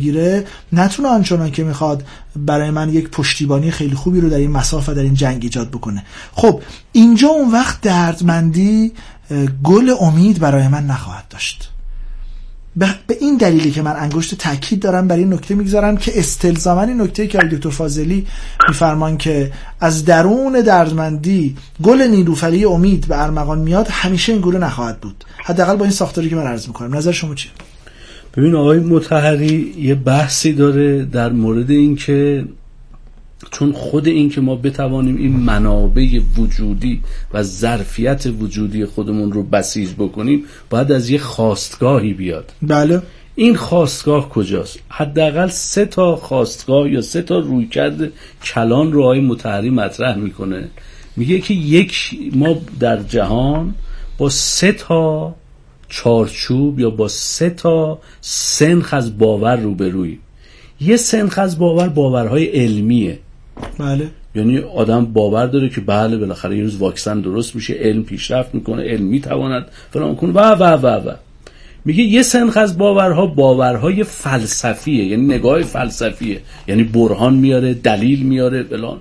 گیره نتونه آنچنان که می‌خواد برای من یک پشتیبانی خیلی خوبی رو در این مساف و در این جنگ ایجاد بکنه. خب اینجا اون وقت دردمندی گل امید برای من نخواهد داشت. به این دلیلی که من انگشت تاکید دارم بر این نکته می‌گذارم که استلزاما این نکته که دکتر فاضلی میفرمان که از درون دردمندی گل نیلوفری امید به ارمغان میاد همیشه این گل نخواهد بود. حداقل با این ساختاری که من عرض می‌کنم. نظر شما چیه؟ ببین آقای متحری یه بحثی داره در مورد اینکه چون خود این که ما بتوانیم این منابع وجودی و ظرفیت وجودی خودمون رو بسیج بکنیم باید از یه خواستگاهی بیاد. بله. این خواستگاه کجاست؟ حداقل سه تا خواستگاه یا سه تا رویکرد کلان رو آقای متحری مطرح می‌کنه. میگه که یک ما در جهان با سه تا چارچوب یا با سه تا سنخ از باور روبروی. یه سنخ از باور باورهای علمیه. بله. یعنی آدم باور داره که بله بالاخره یه روز واکسن درست میشه علم پیشرفت می‌کنه علم می‌تواند فلان کنه. و و و و. میگه یه سنخ از باورها باورهای فلسفیه یعنی نگاه فلسفیه. یعنی برهان میاره دلیل میاره فلان.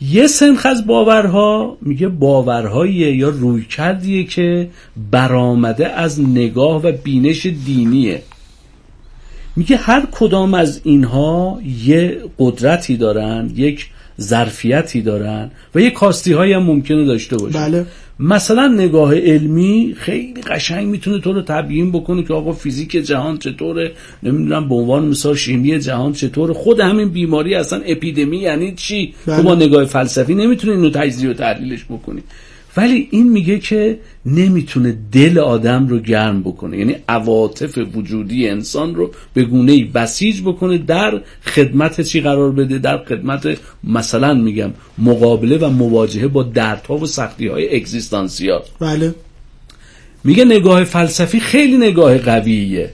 یه سنخ از باورها میگه باورهاییه یا روی کردیه که برآمده از نگاه و بینش دینیه میگه هر کدام از اینها یه قدرتی دارن یک ظرفیتی دارن و یه کاستی هایی هم ممکنه داشته باشه بله. مثلا نگاه علمی خیلی قشنگ می‌تونه تو رو تبیین بکنه که آقا فیزیک جهان چطوره نمی‌دونم به عنوان مثال شیمی جهان چطوره. خود همین بیماری اصلا اپیدمی یعنی چی؟ بله. تو با نگاه فلسفی نمی‌تونی اینو تجزیه و تحلیلش بکنی. ولی این میگه که نمی‌تونه دل آدم رو گرم بکنه. یعنی عواطف وجودی انسان رو به گونه بسیج بکنه در خدمت چی قرار بده؟ در خدمت مثلا میگم مقابله و مواجهه با دردها و سختی های اگزیستانسیال. بله. میگه نگاه فلسفی خیلی نگاه قویه.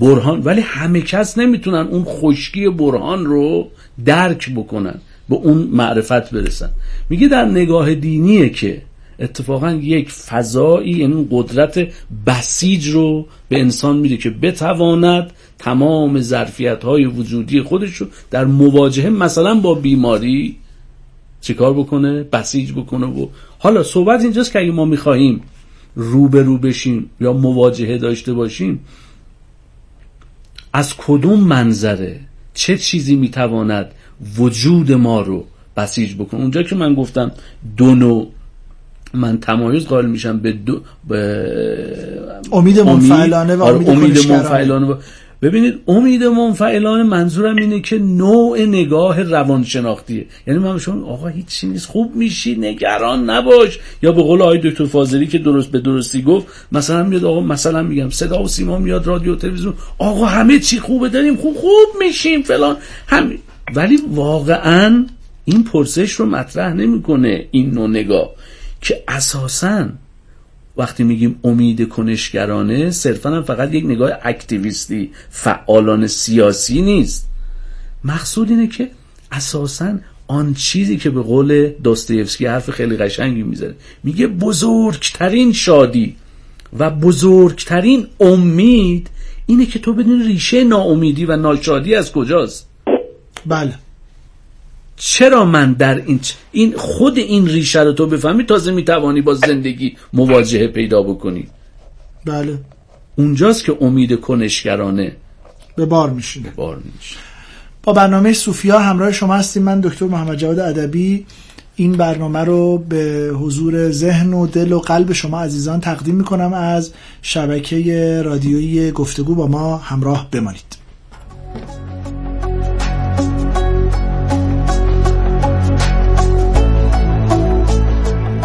برهان ولی همه کس نمی‌تونن اون خشکی برهان رو درک بکنن به اون معرفت برسن. میگه در نگاه دینیه که اتفاقا یک فضایی یعنی قدرت بسیج رو به انسان میده که بتواند تمام ظرفیت های وجودی خودش رو در مواجهه مثلا با بیماری چیکار بکنه؟ بسیج بکنه و حالا صحبت اینجاست که اگه ما می‌خواهیم رو به رو بشیم یا مواجهه داشته باشیم از کدوم منظره چه چیزی می‌تواند وجود ما رو بسیج بکنه؟ اونجا که من گفتم دو نوع من تمایز قائل میشم به دو به امید منفعلانه و امید, امید منفعلانه و ببینید امید منفعلانه منظورم اینه که نوع نگاه روانشناختیه. یعنی من شما آقا هیچی نیست. خوب میشی نگران نباش. یا به قول آقای دکتر فاضلی که درست به درستی گفت مثلا میاد آقا مثلا میگم صدا و سیما میاد رادیو تلویزیون. آقا همه چی خوبه داریم خوب خوب میشیم فلان. هم ولی واقعا این پرسش رو مطرح نمی‌کنه این نوع نگاه. که اساسا وقتی میگیم امید کنشگرانه صرفا هم فقط یک نگاه اکتیویستی فعالان سیاسی نیست. مقصود اینه که اساسا آن چیزی که به قول دوستویفسکی حرف خیلی قشنگی می‌ذاره میگه بزرگترین شادی و بزرگترین امید اینه که تو بدون ریشه ناامیدی و ناشادی از کجاست؟ بله. چرا من در این این خود این ریشه رو تو بفهمی تازه می‌توانی با زندگی مواجهه پیدا بکنی. بله. اونجاست که امید کنشگرانه به بار میشینه. به بار میشینه. با برنامه صوفیا همراه شما هستیم. من دکتر محمد جواد ادبی. این برنامه رو به حضور ذهن و دل و قلب شما عزیزان تقدیم می‌کنم. از شبکه رادیویی گفتگو با ما همراه بمانید.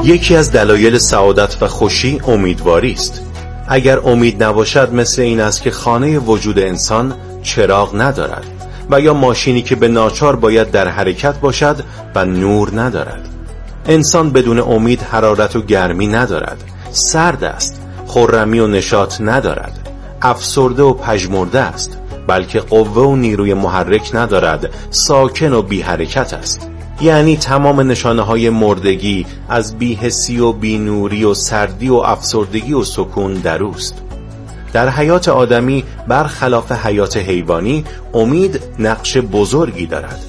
یکی از دلایل سعادت و خوشی امیدواری است. اگر امید نباشد مثل این است که خانه وجود انسان چراغ ندارد و یا ماشینی که به ناچار باید در حرکت باشد و نور ندارد. انسان بدون امید حرارت و گرمی ندارد. سرد است خرمی و نشاط ندارد. افسرده و پژمرده است بلکه قوه و نیروی محرک ندارد. ساکن و بی حرکت است. یعنی تمام نشانه های مردگی از بیهسی و بینوری و سردی و افسردگی و سکون در اوست. در حیات آدمی برخلاف حیات حیوانی امید نقش بزرگی دارد.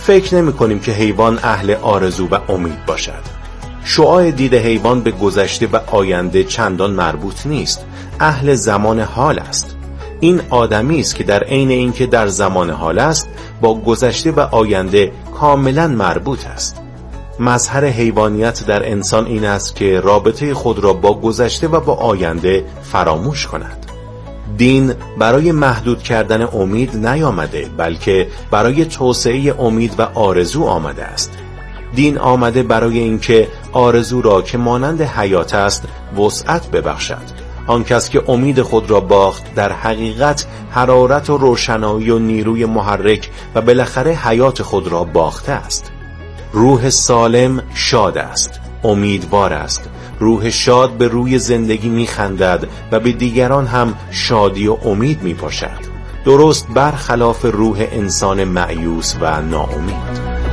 فکر نمی کنیم که حیوان اهل آرزو و امید باشد. شعاع دید حیوان به گذشته و آینده چندان مربوط نیست. اهل زمان حال است. این آدمی است که در عین اینکه در زمان حال است با گذشته و آینده کاملا مربوط است. مظهر حیوانیت در انسان این است که رابطه خود را با گذشته و با آینده فراموش کند. دین برای محدود کردن امید نیامده بلکه برای توسعه امید و آرزو آمده است. دین آمده برای اینکه آرزو را که مانند حیات است وسعت ببخشد. آن کس که امید خود را باخت در حقیقت حرارت و روشنایی و نیروی محرک و بالاخره حیات خود را باخته است. روح سالم شاد است امیدوار است. روح شاد به روی زندگی میخندد و به دیگران هم شادی و امید میپاشد درست برخلاف روح انسان معیوس و ناامید.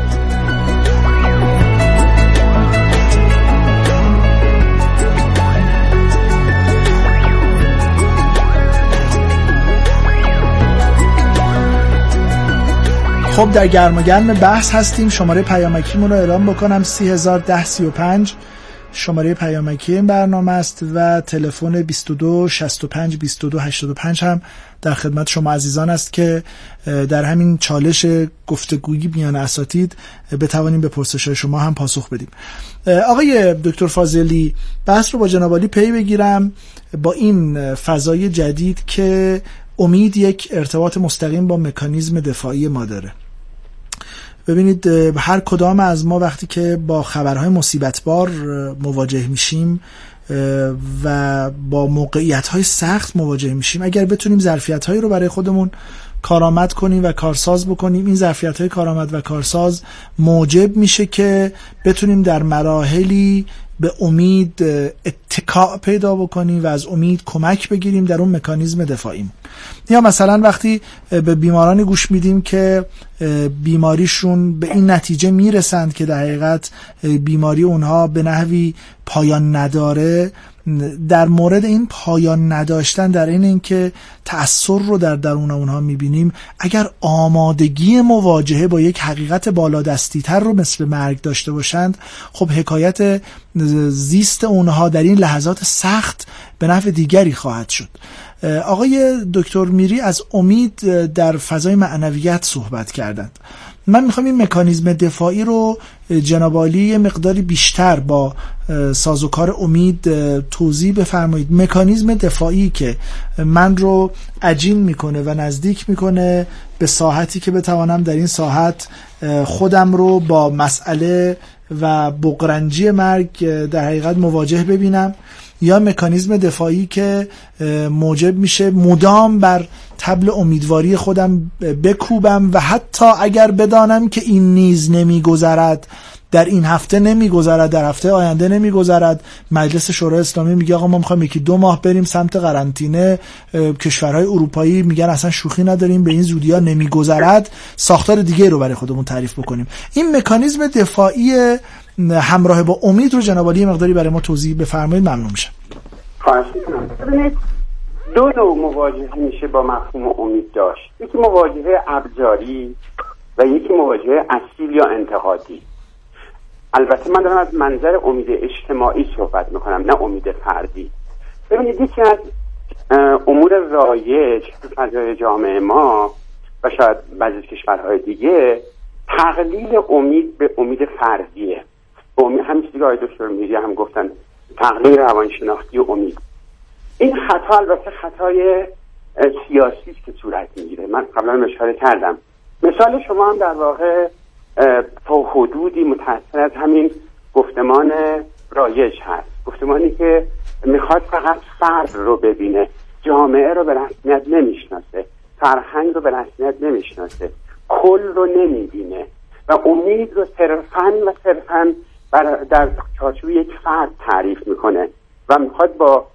خب در گرم و گرم بحث هستیم. شماره پیامکیمون رو اعلام بکنم. 301035 شماره پیامکی این برنامه است و تلفن 22 65 22 85 هم در خدمت شما عزیزان است که در همین چالش گفتگویی میان اساتید بتوانیم به پرسش شما هم پاسخ بدیم. آقای دکتر فاضلی بحث رو با جناب پی بگیرم با این فضای جدید که امید یک ارتباط مستقیم با مکانیزم دفاعی ما داره. ببینید هر کدام از ما وقتی که با خبرهای مصیبتبار مواجه میشیم و با موقعیت های سخت مواجه میشیم اگر بتونیم ظرفیت هایی رو برای خودمون کارآمد کنیم و کارساز بکنیم این ظرفیت های کارآمد و کارساز موجب میشه که بتونیم در مراحلی به امید اتکاع پیدا بکنیم و از امید کمک بگیریم در اون مکانیزم دفاعیم. یا مثلا وقتی به بیمارانی گوش میدیم که بیماریشون به این نتیجه می‌رسند که در حقیقت بیماری اونها به نحوی پایان نداره در مورد این پایان نداشتن در این اینکه تأثیر رو در درون اونها می‌بینیم اگر آمادگی مواجهه با یک حقیقت بالادستی تر رو مثل مرگ داشته باشند خب حکایت زیست اونها در این لحظات سخت به نفع دیگری خواهد شد. آقای دکتر میری از امید در فضای معنویت صحبت کردند. من می‌خوام این مکانیزم دفاعی رو جنابالی یه مقداری بیشتر با سازوکار امید توضیح بفرمایید. مکانیزم دفاعی که من رو عجین می‌کنه و نزدیک می‌کنه به ساحتی که بتوانم در این ساحت خودم رو با مسئله و بقرنجی مرگ در حقیقت مواجه ببینم. یا مکانیزم دفاعی که موجب میشه مدام بر تبل امیدواری خودم بکوبم و حتی اگر بدانم که این نیز نمیگذرد در این هفته نمیگذرد در هفته آینده نمیگذرد. مجلس شورای اسلامی میگه آقا ما می‌خوایم یکی دو ماه بریم سمت قرنطینه کشورهای اروپایی میگن اصلا شوخی نداریم به این زودی ها نمیگذرد. ساختار دیگه رو برای خودمون تعریف بکنیم. این مکانیزم دفاعی همراه با امید رو جناب مقداری برای ما توضیح بفرمایید. ممنون میشم. دو نوع مواجهه میشه با مفهوم امید داشت. یکی مواجهه ابزاری و یکی مواجهه اصیل یا انتقادی. البته من دارم از منظر امید اجتماعی صحبت می‌کنم نه امید فردی. ببینید یکی از امور رایج تو فضای جامعه ما و شاید بعضی کشورهای دیگه تقلیل امید به امید فردیه. امید همین چیزی که آقای دکتر میری هم گفتن تقلیل روانشناختی و امید. این خطا البته خطای سیاسی است که صورت می‌گیره. من قبلا اشاره کردم. مثال شما هم در واقع تا حدودی متأثر از همین گفتمان رایج هست. گفتمانی که می‌خواد فقط فرد رو ببینه جامعه رو به رسمیت نمی‌شناسه فرهنگ رو به رسمیت نمی‌شناسه کل رو نمی‌بینه و امید رو صرفا و صرفا در چارچوب یک فرد تعریف می‌کنه و می‌خواد با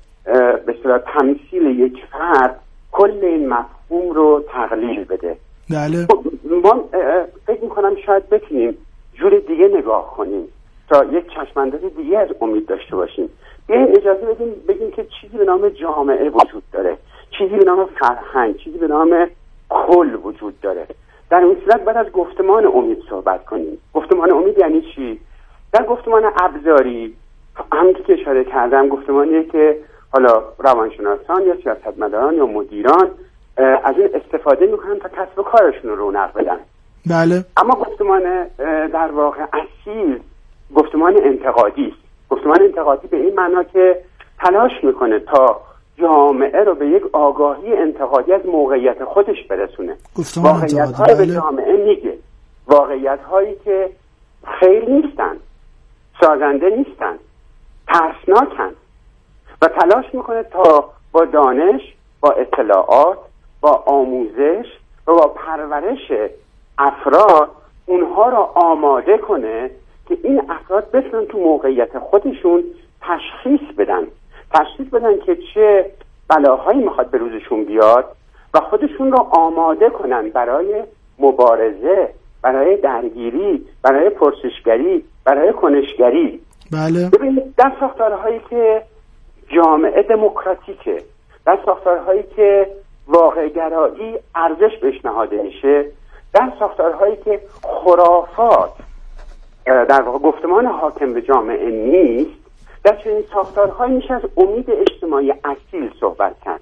به تمثیل یک فرد کل این مفهوم رو تقلیل بده. بله. خب، ما فکر می‌کنم شاید بتونیم جور دیگه نگاه کنیم تا یک چشمانداز دیگه از امید داشته باشیم. بیاین اجازه بدیم بگیم که چیزی به نام جامعه وجود داره چیزی به نام فرهنگ چیزی به نام کل وجود داره. در این صورت باید از گفتمان امید صحبت کنیم. گفتمان امید یعنی چی؟ در گفتمان ابزاری همونطور که اشاره کردم گفتمانیه که حالا روانشناسان یا سیاستمداران یا مدیران از این استفاده می‌کنن تا کسب و کارشون رو رونق بدن. بله. اما گفتمان در واقع اصیل گفتمان انتقادی است. گفتمان انتقادی به این معنا که تلاش می‌کنه تا جامعه رو به یک آگاهی انتقادی از موقعیت خودش برسونه. واقعیت های به بله. جامعه میگه. واقعیت هایی که خیر نیستن سازنده نیستن ترسناکن. و تلاش می‌کنه تا با دانش با اطلاعات با آموزش و با پرورش افراد اونها را آماده کنه که این افراد بتونن تو موقعیت خودشون تشخیص بدن. تشخیص بدن که چه بلاهایی می‌خواد به روزشون بیاد و خودشون را آماده کنن برای مبارزه برای درگیری برای پرسشگری برای کنشگری. بله. ببینید در ساختارهایی که جامعه دموکراتیکه. در ساختارهایی که واقع گرایی ارزش بهش نهاده میشه در ساختارهایی که خرافات در واقع گفتمان حاکم به جامعه نیست در چنین ساختارهایی میشه از امید اجتماعی اصیل صحبت کرد.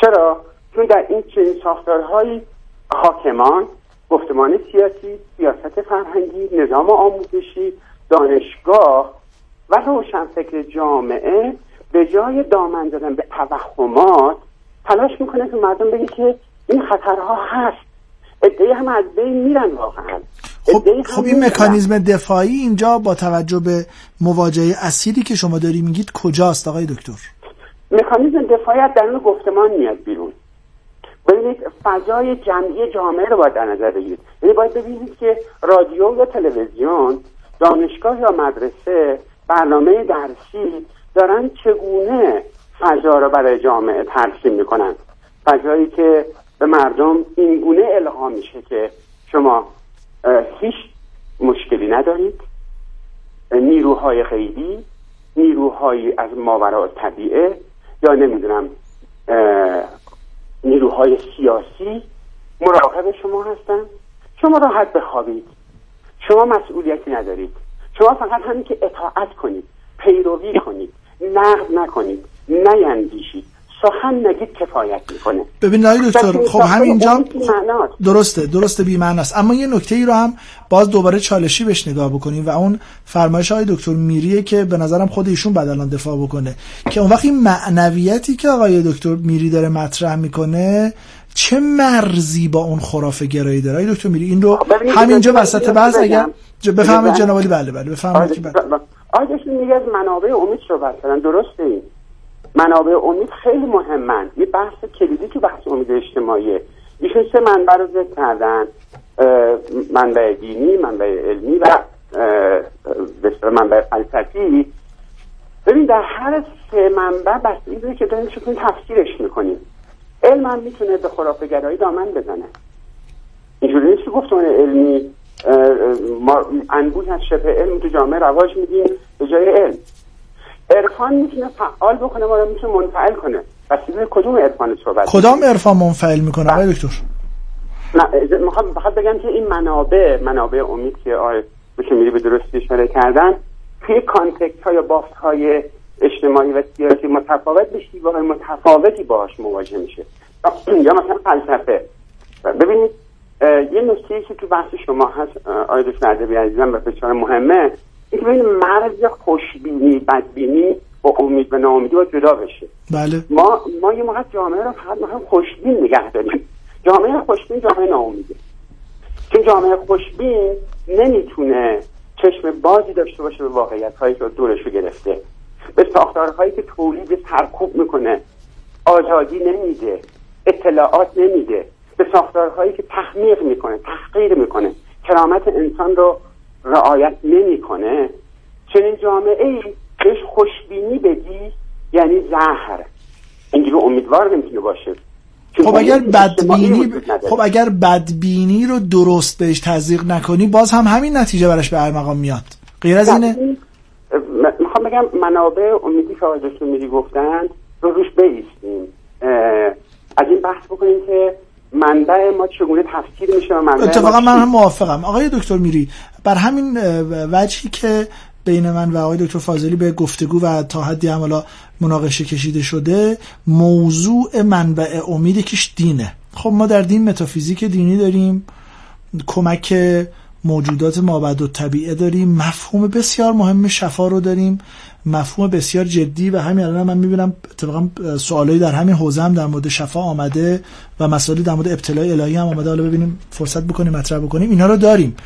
چرا؟ چون در این چنین ساختارهایی حاکمان گفتمان سیاسی سیاست فرهنگی نظام آموزشی دانشگاه و روشنفکر جامعه به جای دامن دادن به توهمات تلاش می‌کنه که مردم بگه که این خطرها هست. ادعای هم از بین میرن واقعا. خب, خب این مکانیزم دفاعی اینجا با توجه به مواجهه اصیلی که شما داری میگید کجاست آقای دکتر؟ مکانیزم دفاعی در اون گفتمان میاد بیرون. ببینید فضای جمعی جامعه رو باید در نظر بگیرید. یعنی باید ببینید که رادیو یا تلویزیون دانشگاه یا مدرسه برنامه درسی دارن چگونه فضا رو برای جامعه ترسیم می‌کنن؟ فضایی که به مردم این گونه الهام میشه که شما هیچ مشکلی ندارید نیروهای غیبی نیروهایی از ماورا طبیعه یا نمی‌دونم نیروهای سیاسی مراقب شما هستن؟ شما راحت بخوابید. شما مسئولیتی ندارید. شما فقط همین که اطاعت کنید پیروی کنید. نقد نکنید نیندیشید. سخن نگید کفایت می‌کنه. ببین آقای دکتر خب همینجا درسته درسته بی است. اما یه نکته ای رو هم باز دوباره چالشی بهش نگاه بکنیم و اون فرمایش های دکتر میریه که به نظرم خود ایشون بعد الان دفاع بکنه. که اون وقتی معنویتی که آقای دکتر میری داره مطرح می‌کنه چه مرزی با اون خرافه گرایی داره؟ آقای دکتر میری این رو همینجا وسط بحث اگر بفهمید جناب بله بله بفهمید بله آقای میگه از منابع امید صحبت کردن. درسته. این منابع امید خیلی مهمن. یه بحث کلیدی که بحث امید اجتماعیه ایشون سه منبع رو ذکر کردن. منبع دینی منبع علمی و منبع فلسفی. ببین در هر سه منبع بستگی که داریم چطور تفسیرش می‌کنیم. علم هم می‌تونه به خرافگرایی دامن بزنه. اینجوری نیست که گفتمان علمی ما انبوه از شبه علم تو جامعه رواج میدیم به جای علم. عرفان می‌تونه فعال بکنه و می‌تونه منفعل کنه. بسیار کدوم عرفان صحبت کدام عرفان منفعل می‌کنه آقای دکتر؟ نه می‌خوام بگم که این منابع منابع امید که آقای میری به درستی اشاره کردن توی کانتکت های بافت های اجتماعی و سیاسی متفاوت به شیوه متفاوتی باهاش مواجه میشه. یا مثلا فلسفه. ببینید یه نکته که تو بحث شما هست آقای دکتر ادبی عزیزم و بسیار مهمه این بین مرز خوشبینی بدبینی با امید و ناامیدی باید جدا بشه. بله. ما ما یه موقع جامعه رو فقط هم خوشبین نگه داریم. جامعه خوشبین جامعه ناامیده. چون جامعه خوشبین نمی‌تونه چشم بازی داشته باشه به واقعیت هایی که دورش گرفته. به ساختارهایی که تولید سرکوب می‌کنه. آزادی نمیده. اطلاعات نمیده. به ساختارهایی که تحمیق می‌کنه تحقیر می‌کنه. کرامت انسان رو رعایت نمی‌کنه. چنین جامعه ای بهش خوشبینی بدی یعنی زهر. اینجوری امیدوار نمی‌تونه باشه. خب اگر بدبینی خب اگر بدبینی رو درست بهش تزریق نکنی باز هم همین نتیجه براش به مقام میاد. غیر از اینه؟ می‌خوام بگم منابع امیدی که آقای دکتر میری گفتن رو روش بیستیم از این بحث بکنیم که منبع ما چگونه تفسیر میشه و منبع اتفاقا من هم موافقم. آقای دکتر میری بر همین وجهی که بین من و آقای دکتر فاضلی به گفتگو و تا حدی هم حالا مناقشه کشیده شده موضوع منبع امید یکیش دینه. خب ما در دین متافیزیک دینی داریم کمک موجودات مابعد و طبیعه داریم. مفهوم بسیار مهم شفا رو داریم. مفهوم بسیار جدی و همین الان من می‌بینم اتفاقا سوالایی در همین حوزه هم در مورد شفا آمده و مسائلی در مورد ابتلای الهی هم آمده. حالا ببینیم فرصت بکنیم مطرح بکنیم. اینا رو داریم.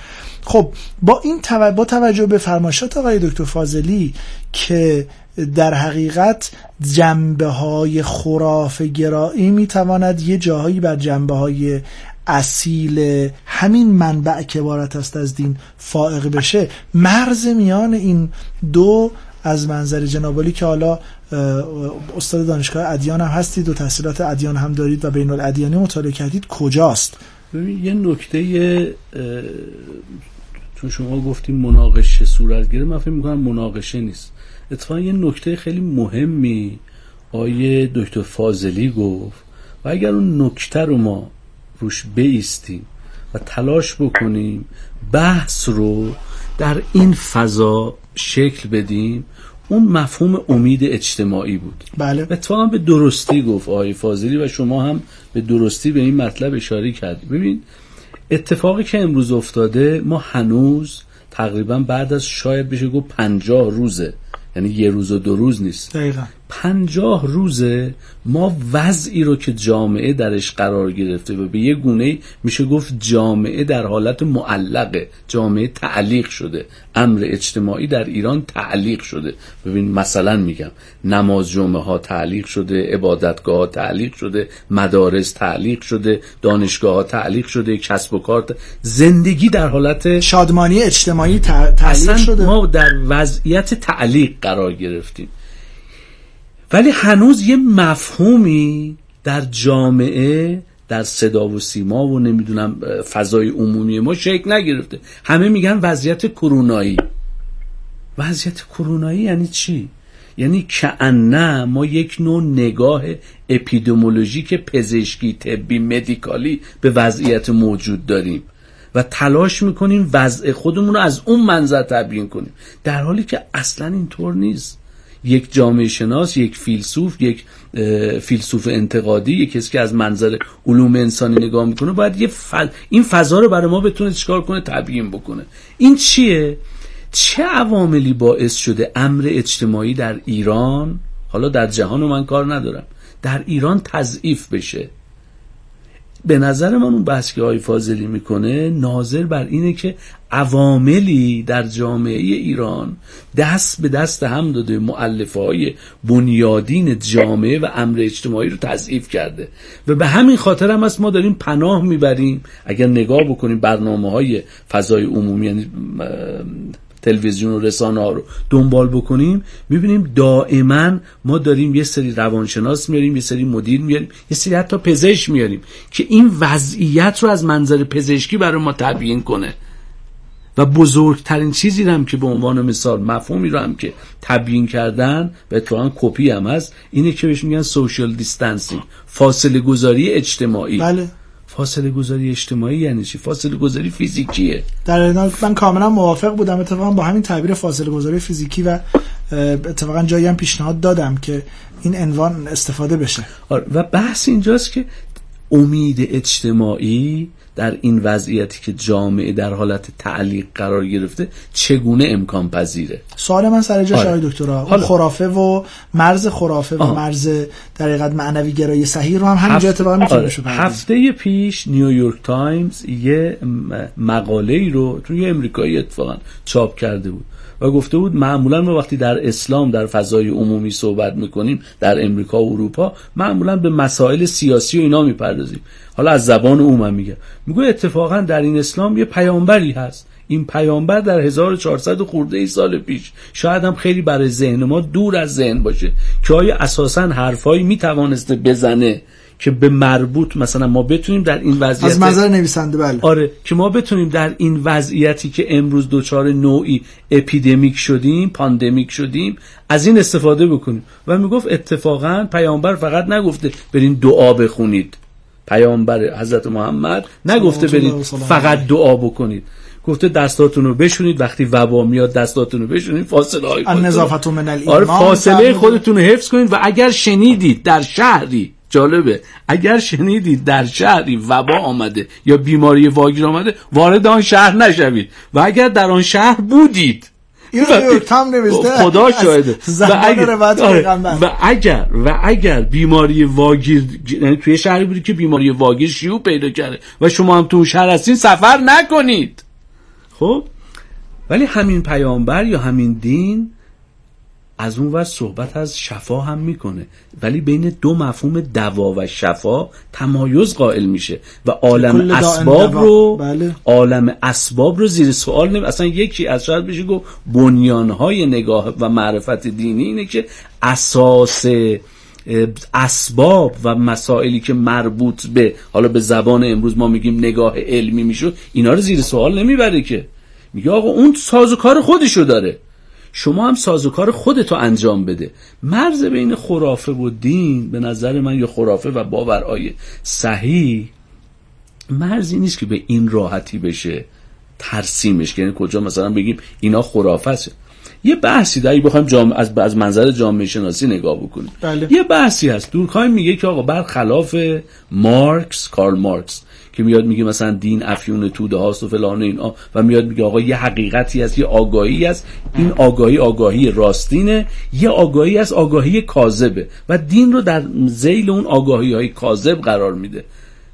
خب با این تو... با توجه به فرمایشات آقای دکتر فاضلی که در حقیقت جنبه های خرافه گرایی می‌تواند یه جاهایی بر جنبه های اصیل همین منبع که عبارت است از دین فائق بشه. مرز میان این دو از منظر جنابالی که حالا استاد دانشگاه ادیان هم هستید و تحصیلات ادیان هم دارید و بین الادیانی مطالعه کردید کجاست؟ ببین یه نکته چون شما گفتیم مناقشه صورت گیره من فکر می‌کنم مناقشه نیست. اتفاقا یه نکته خیلی مهمی آیه دکتر فاضلی گفت و اگر اون نکته رو ما روش بیستیم و تلاش بکنیم بحث رو در این فضا شکل بدیم. اون مفهوم امید اجتماعی بود. بله. اتفاقا به درستی گفت آقای فاضلی و شما هم به درستی به این مطلب اشاره کردید ببین اتفاقی که امروز افتاده ما هنوز تقریبا بعد از شاید بشه گفت پنجاه روزه. یعنی یه روز و دو روز نیست. دقیقا. پنجاه روزه ما وضعی رو که جامعه درش قرار گرفته و به یه گونه میشه گفت جامعه در حالت معلقه. جامعه تعلیق شده. امر اجتماعی در ایران تعلیق شده. ببین مثلا میگم نماز جمعه ها تعلیق شده عبادتگاه ها تعلیق شده مدارس تعلیق شده دانشگاه ها تعلیق شده کسب و کار زندگی در حالت شادمانی اجتماعی تع- تعلیق شده. ما در وضعیت تعلیق قرار گرفتیم. ولی هنوز یه مفهومی در جامعه در صدا و سیما و نمی‌دونم فضای عمومی ما شکل نگرفته. همه میگن وضعیت کرونایی. وضعیت کرونایی یعنی چی؟ یعنی کعنه ما یک نوع نگاه اپیدمیولوژیک پزشکی طبی مدیکالی به وضعیت موجود داریم و تلاش می‌کنیم وضع خودمون رو از اون منظر تبیین کنیم. در حالی که اصلا اینطور نیست. یک جامعه شناس یک فیلسوف یک فیلسوف انتقادی یک کسی که از منظر علوم انسانی نگاه می‌کنه باید یه ف... این فضا رو برای ما بتونه چیکار کنه؟ تبیین بکنه. این چیه؟ چه عواملی باعث شده امر اجتماعی در ایران حالا در جهان من کار ندارم در ایران تضعیف بشه؟ به نظر من اون بحث که فاضلی می‌کنه ناظر بر اینه که عواملی در جامعه ایران دست به دست هم داده معلفه های بنیادین جامعه و امر اجتماعی رو تضعیف کرده. و به همین خاطر هم است ما داریم پناه می‌بریم. اگر نگاه بکنیم برنامه های فضای عمومی یعنی تلویزیون و رسانه ها رو دنبال بکنیم می‌بینیم دائما ما داریم یه سری روانشناس میاریم یه سری مدیر میاریم یه سری حتی پزشک میاریم که این وضعیت رو از منظر پزشکی برای ما تبیین کنه. و بزرگترین چیزی رو هم که به عنوان مثال مفهومی رو هم که تبیین کردن و اتفاقا کپی هم هست اینه که بهش میگن سوشال دیستانسینگ فاصله گذاری اجتماعی. بله. فاصله گذاری اجتماعی یعنی چی؟ فاصله گذاری فیزیکیه در این من کاملا موافق بودم اتفاقا با همین تعبیر فاصله گذاری فیزیکی و اتفاقا جایی هم پیشنهاد دادم که این عنوان استفاده بشه. آره، و بحث اینجاست که امید اجتماعی در این وضعیتی که جامعه در حالت تعلیق قرار گرفته چگونه امکان پذیره سوال من سر جاش آره. آقای دکترا اون. خرافه و مرز خرافه و آه. مرز در حقیقت معنوی گرایی صحیح رو هم همینجا اتفاقا می‌تونه آره. هفته پیش نیویورک تایمز یه مقاله ای رو توی امریکایی اتفاقا چاپ کرده بود و گفته بود معمولا ما وقتی در اسلام در فضای عمومی صحبت می‌کنیم در امریکا و اروپا معمولا به مسائل سیاسی و اینا می‌پردازیم. حالا از زبان او من میگم. میگه اتفاقا در این اسلام یه پیامبری هست. این پیامبر در 1400 خورده ای سال پیش شاید هم خیلی برای ذهن ما دور از ذهن باشه که آیا اساسا حرفایی می‌توانسته بزنه؟ که به مربوط مثلا ما بتونیم در این وضعیت از منظر نویسنده بله. آره که ما بتونیم در این وضعیتی که امروز دچار نوعی اپیدمیک شدیم پاندمیک شدیم از این استفاده بکنیم. و می‌گفت اتفاقا پیامبر فقط نگفته برین دعا بخونید. پیامبر حضرت محمد نگفته برید فقط دعا بکنید. گفته دستاتون رو بشونید وقتی وبا میاد دستاتون رو بشونید فاصله های الایمان آره فاصله خودتون رو حفظ کنید و اگر شنیدید در شهری جالبه. اگر شنیدید در شهری وبا آمده یا بیماری واگیر آمده وارد آن شهر نشوید. و اگر در آن شهر بودید این رو تام نوشته. خدا شاهده. و اگر, آره. و اگر و اگر بیماری واگیر یعنی توی شهری بودید که بیماری واگیر شیوع پیدا کرده و شما هم تو شهر هستین سفر نکنید. خب؟ ولی همین پیامبر یا همین دین از اون ور صحبت از شفا هم می‌کنه. ولی بین دو مفهوم دوا و شفا تمایز قائل میشه و عالم اسباب رو بله. عالم اسباب رو زیر سوال نمی اصلا یکی از شاید بشه گفت بنیانهای نگاه و معرفت دینی اینه که اساس اسباب و مسائلی که مربوط به حالا به زبان امروز ما میگیم نگاه علمی میشه اینا رو زیر سوال نمی‌بره که. میگه آقا اون سازوکار خودشو داره. شما هم سازوکار خودتو انجام بده. مرز بین خرافه و دین به نظر من یا خرافه و باورهای صحیح مرزی نیست که به این راحتی بشه ترسیمش. یعنی کجا مثلا بگیم اینا خرافه است. یه بحثی داری بخوایم جام... از از منظر جامعه شناسی نگاه بکنیم. بله. یه بحثی هست. دورکایم میگه که آقا برخلاف مارکس کارل مارکس که میاد میگه مثلا دین افیون توده هاست و فلان اینا و میاد میگه آقا یه حقیقتی هست یه آگاهی هست. این آگاهی آگاهی راستینه یه آگاهی از آگاهی کاذبه. و دین رو در زیل اون آگاهی های کاذب قرار میده.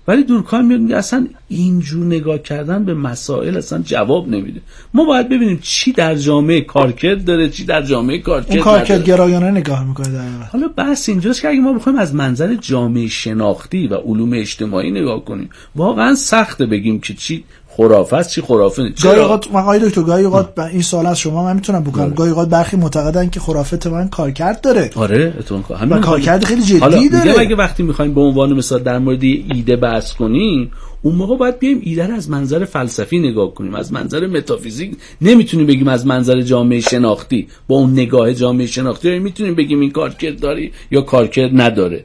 ولی دورکایم میاد میگه اصلا اینجور نگاه کردن به مسائل اصلا جواب نمیده. ما باید ببینیم چی در جامعه کارکرد داره چی در جامعه کارکرد اون کارکرد گرایانه نگاه می‌کنه در حالا بحث اینجاست که اگه ما بخوایم از منظر جامعه شناختی و علوم اجتماعی نگاه کنیم واقعا سخته بگیم که چی خرافه است چی خرافه نیست؟ گاهی اوقات آقای دکتر گاهی اوقات این سوال از شما من می‌تونم بکنم آره. گاهی اوقات برخی معتقدن که خرافه من کارکرد داره. آره اتون و کارکرد خیلی جدی حالا داره. اگه وقتی می‌خوایم به عنوان مثال در مورد ایده بحث کنیم اون موقع باید بیایم ایده رو از منظر فلسفی نگاه کنیم از منظر متافیزیک. نمی‌تونیم بگیم از منظر جامعه شناختی. با اون نگاه جامعه شناختی می‌تونیم بگیم این کارکرد داری یا کارکرد نداره.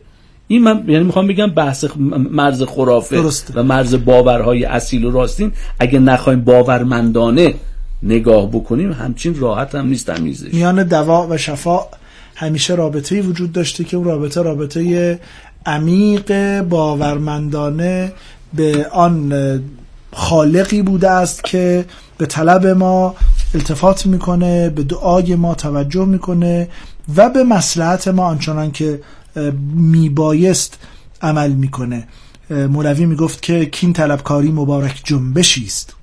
این من یعنی می‌خوام بگم بحث مرز خرافه درسته. و مرز باورهای اصیل و راستین اگه نخوایم باورمندانه نگاه بکنیم همچین راحت هم نیست تمیزش میان دوا و شفا همیشه رابطه وجود داشته که اون رابطه رابطه عمیق باورمندانه به آن خالقی بوده است که به طلب ما التفات می‌کنه به دعای ما توجه می‌کنه و به مسلحت ما آنچنان که میبایست عمل می‌کنه. مولوی می‌گفت که کین طلبکاری مبارک جنبشی است.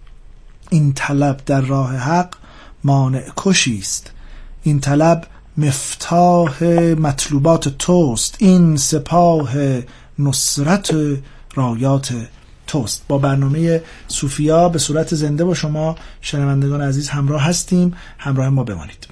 این طلب در راه حق مانع کشی است. این طلب مفتاح مطلوبات توست. این سپاه نصرت رایات توست. با برنامه صوفیا به صورت زنده با شما شنوندگان عزیز همراه هستیم. همراه ما بمانید.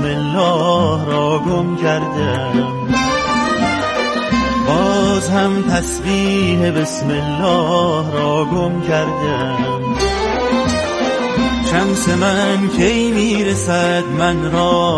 بسم الله را گم کردم. باز هم تسبیح بسم الله را گم کردم. شمس من کی می‌رسد من را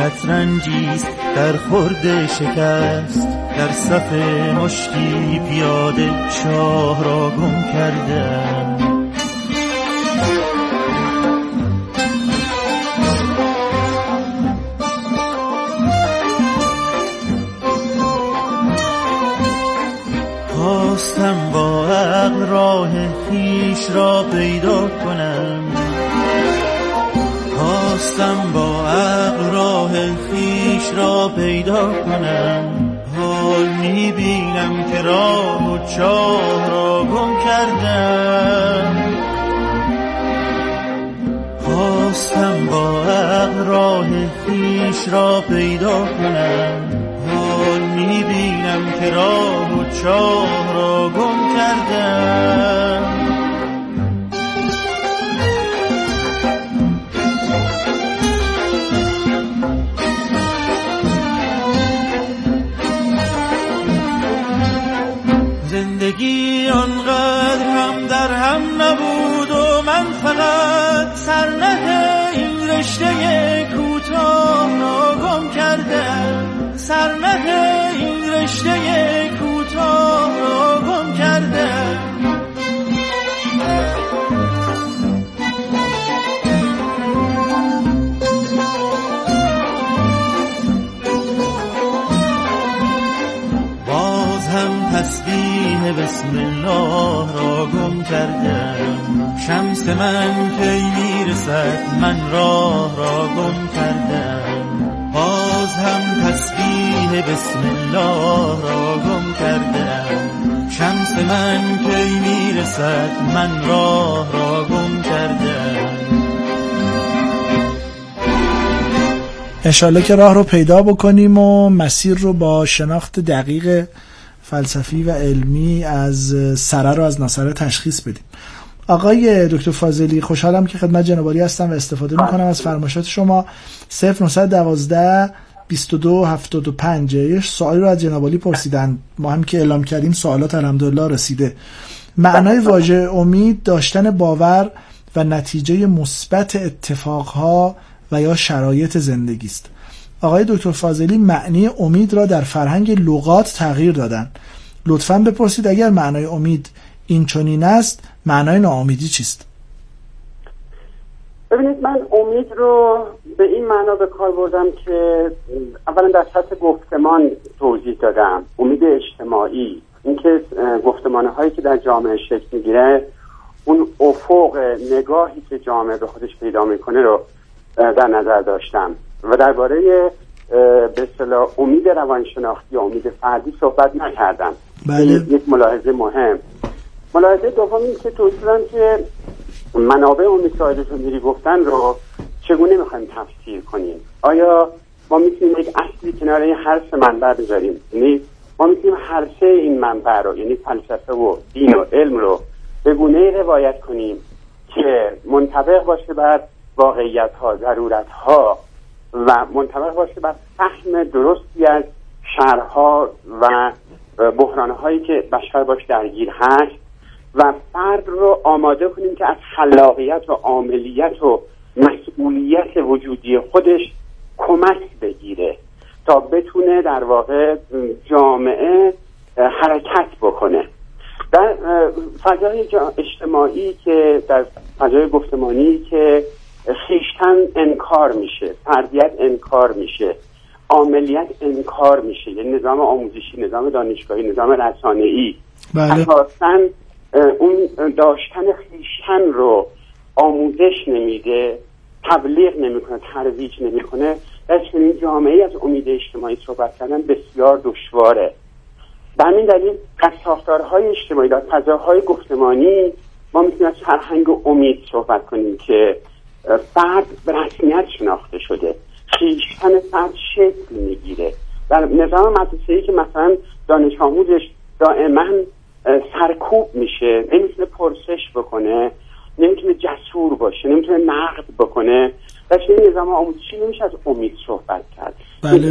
عشق شطرنجیست در خورد شکست در صف مشتی پیاده شاه را گم کردم خواستم با عقل راه خیش را پیدا کنم. خواستم با عقل راه خیش را پیدا کنم. حال می‌بینم که راه و چاه را گم کردم. خواستم با عقل راه خیش را پیدا کنم. حال می‌بینم که راه و چاه را گم کردم. سرنه این رشته کوتاه گم کردم باز هم تسبیح بسم الله را گم کردم شمس من کی می‌رسد من راه را گم کردم باز هم تسبیح بسم الله را گم کردم. شمس من کی می‌رسد من راه را گم کردم. انشالله که راه رو پیدا بکنیم و مسیر رو با شناخت دقیق فلسفی و علمی از سره رو از ناصره تشخیص بدیم. آقای دکتر فاضلی خوشحالم که خدمت جنابالی هستم و استفاده می‌کنم از فرمایشات شما. 0912 22 75 یه سوالی رو از جنابالی پرسیدن. ما هم که اعلام کردیم سوالات الحمدلله رسیده. معنای واژه امید داشتن باور و نتیجه مثبت اتفاقها و یا شرایط زندگی است. آقای دکتر فاضلی معنی امید را در فرهنگ لغات تغییر دادن. لطفا بپرسید اگر معنای امید این چنین است معنای ناامیدی چیست؟ ببینید من امید رو به این معنا به کار بردم که اولا در سطح گفتمان توضیح دادم. امید اجتماعی اینکه گفتمانه هایی که در جامعه شکل می‌گیره اون افق نگاهی که جامعه به خودش پیدا می‌کنه رو در نظر داشتم. و درباره به اصطلاح امید روانشناختی و امید فردی صحبت نکردم. بله. یک ملاحظه مهم. ملاحظه دوم این که توضیح دادم که منابع امید که میری گفتن رو چگونه می‌خوایم تفسیر کنیم؟ آیا ما می‌تونیم یک اصلی کنار این هر سه منبع بذاریم؟ یعنی ما می‌تونیم هر سه این منبع رو یعنی فلسفه و دین و علم رو به گونه روایت کنیم که منطبق باشه بر واقعیت ها ضرورت ها و منطبق باشه بر فهم درستی از شرها و بحران هایی که بشر باش درگیر هست. و فرد رو آماده کنیم که از خلاقیت و عاملیت و مسئولیت وجودی خودش کمک بگیره تا بتونه در واقع جامعه حرکت بکنه در فضای اجتماعی که در فضای گفتمانی که خیشتن انکار میشه فردیت انکار میشه عملیت انکار میشه یعنی نظام آموزشی نظام دانشگاهی نظام رسانه‌ای بله. اساسا اون داشتن خیشتن رو آموزش نمیده تبلیغ نمی‌کنه ترویج نمی‌کنه. در چنین جامعه از امید اجتماعی صحبت کردن بسیار دشواره. به همین دلیل از ساختارهای اجتماعی در فضاهای گفتمانی ما می‌تونیم از فرهنگ امید صحبت کنیم که فرد به رسمیت شناخته شده. خیشتن فرد شکل می‌گیره. در نظام مدرسه که مثلا دانش آموزش دائما سرکوب میشه نمی‌تونه پرسش بکنه نمی‌تونه جسور باشه نمی‌تونه نقد بکنه در این نظام آموزشی نمیشه از امید صحبت کرد بله.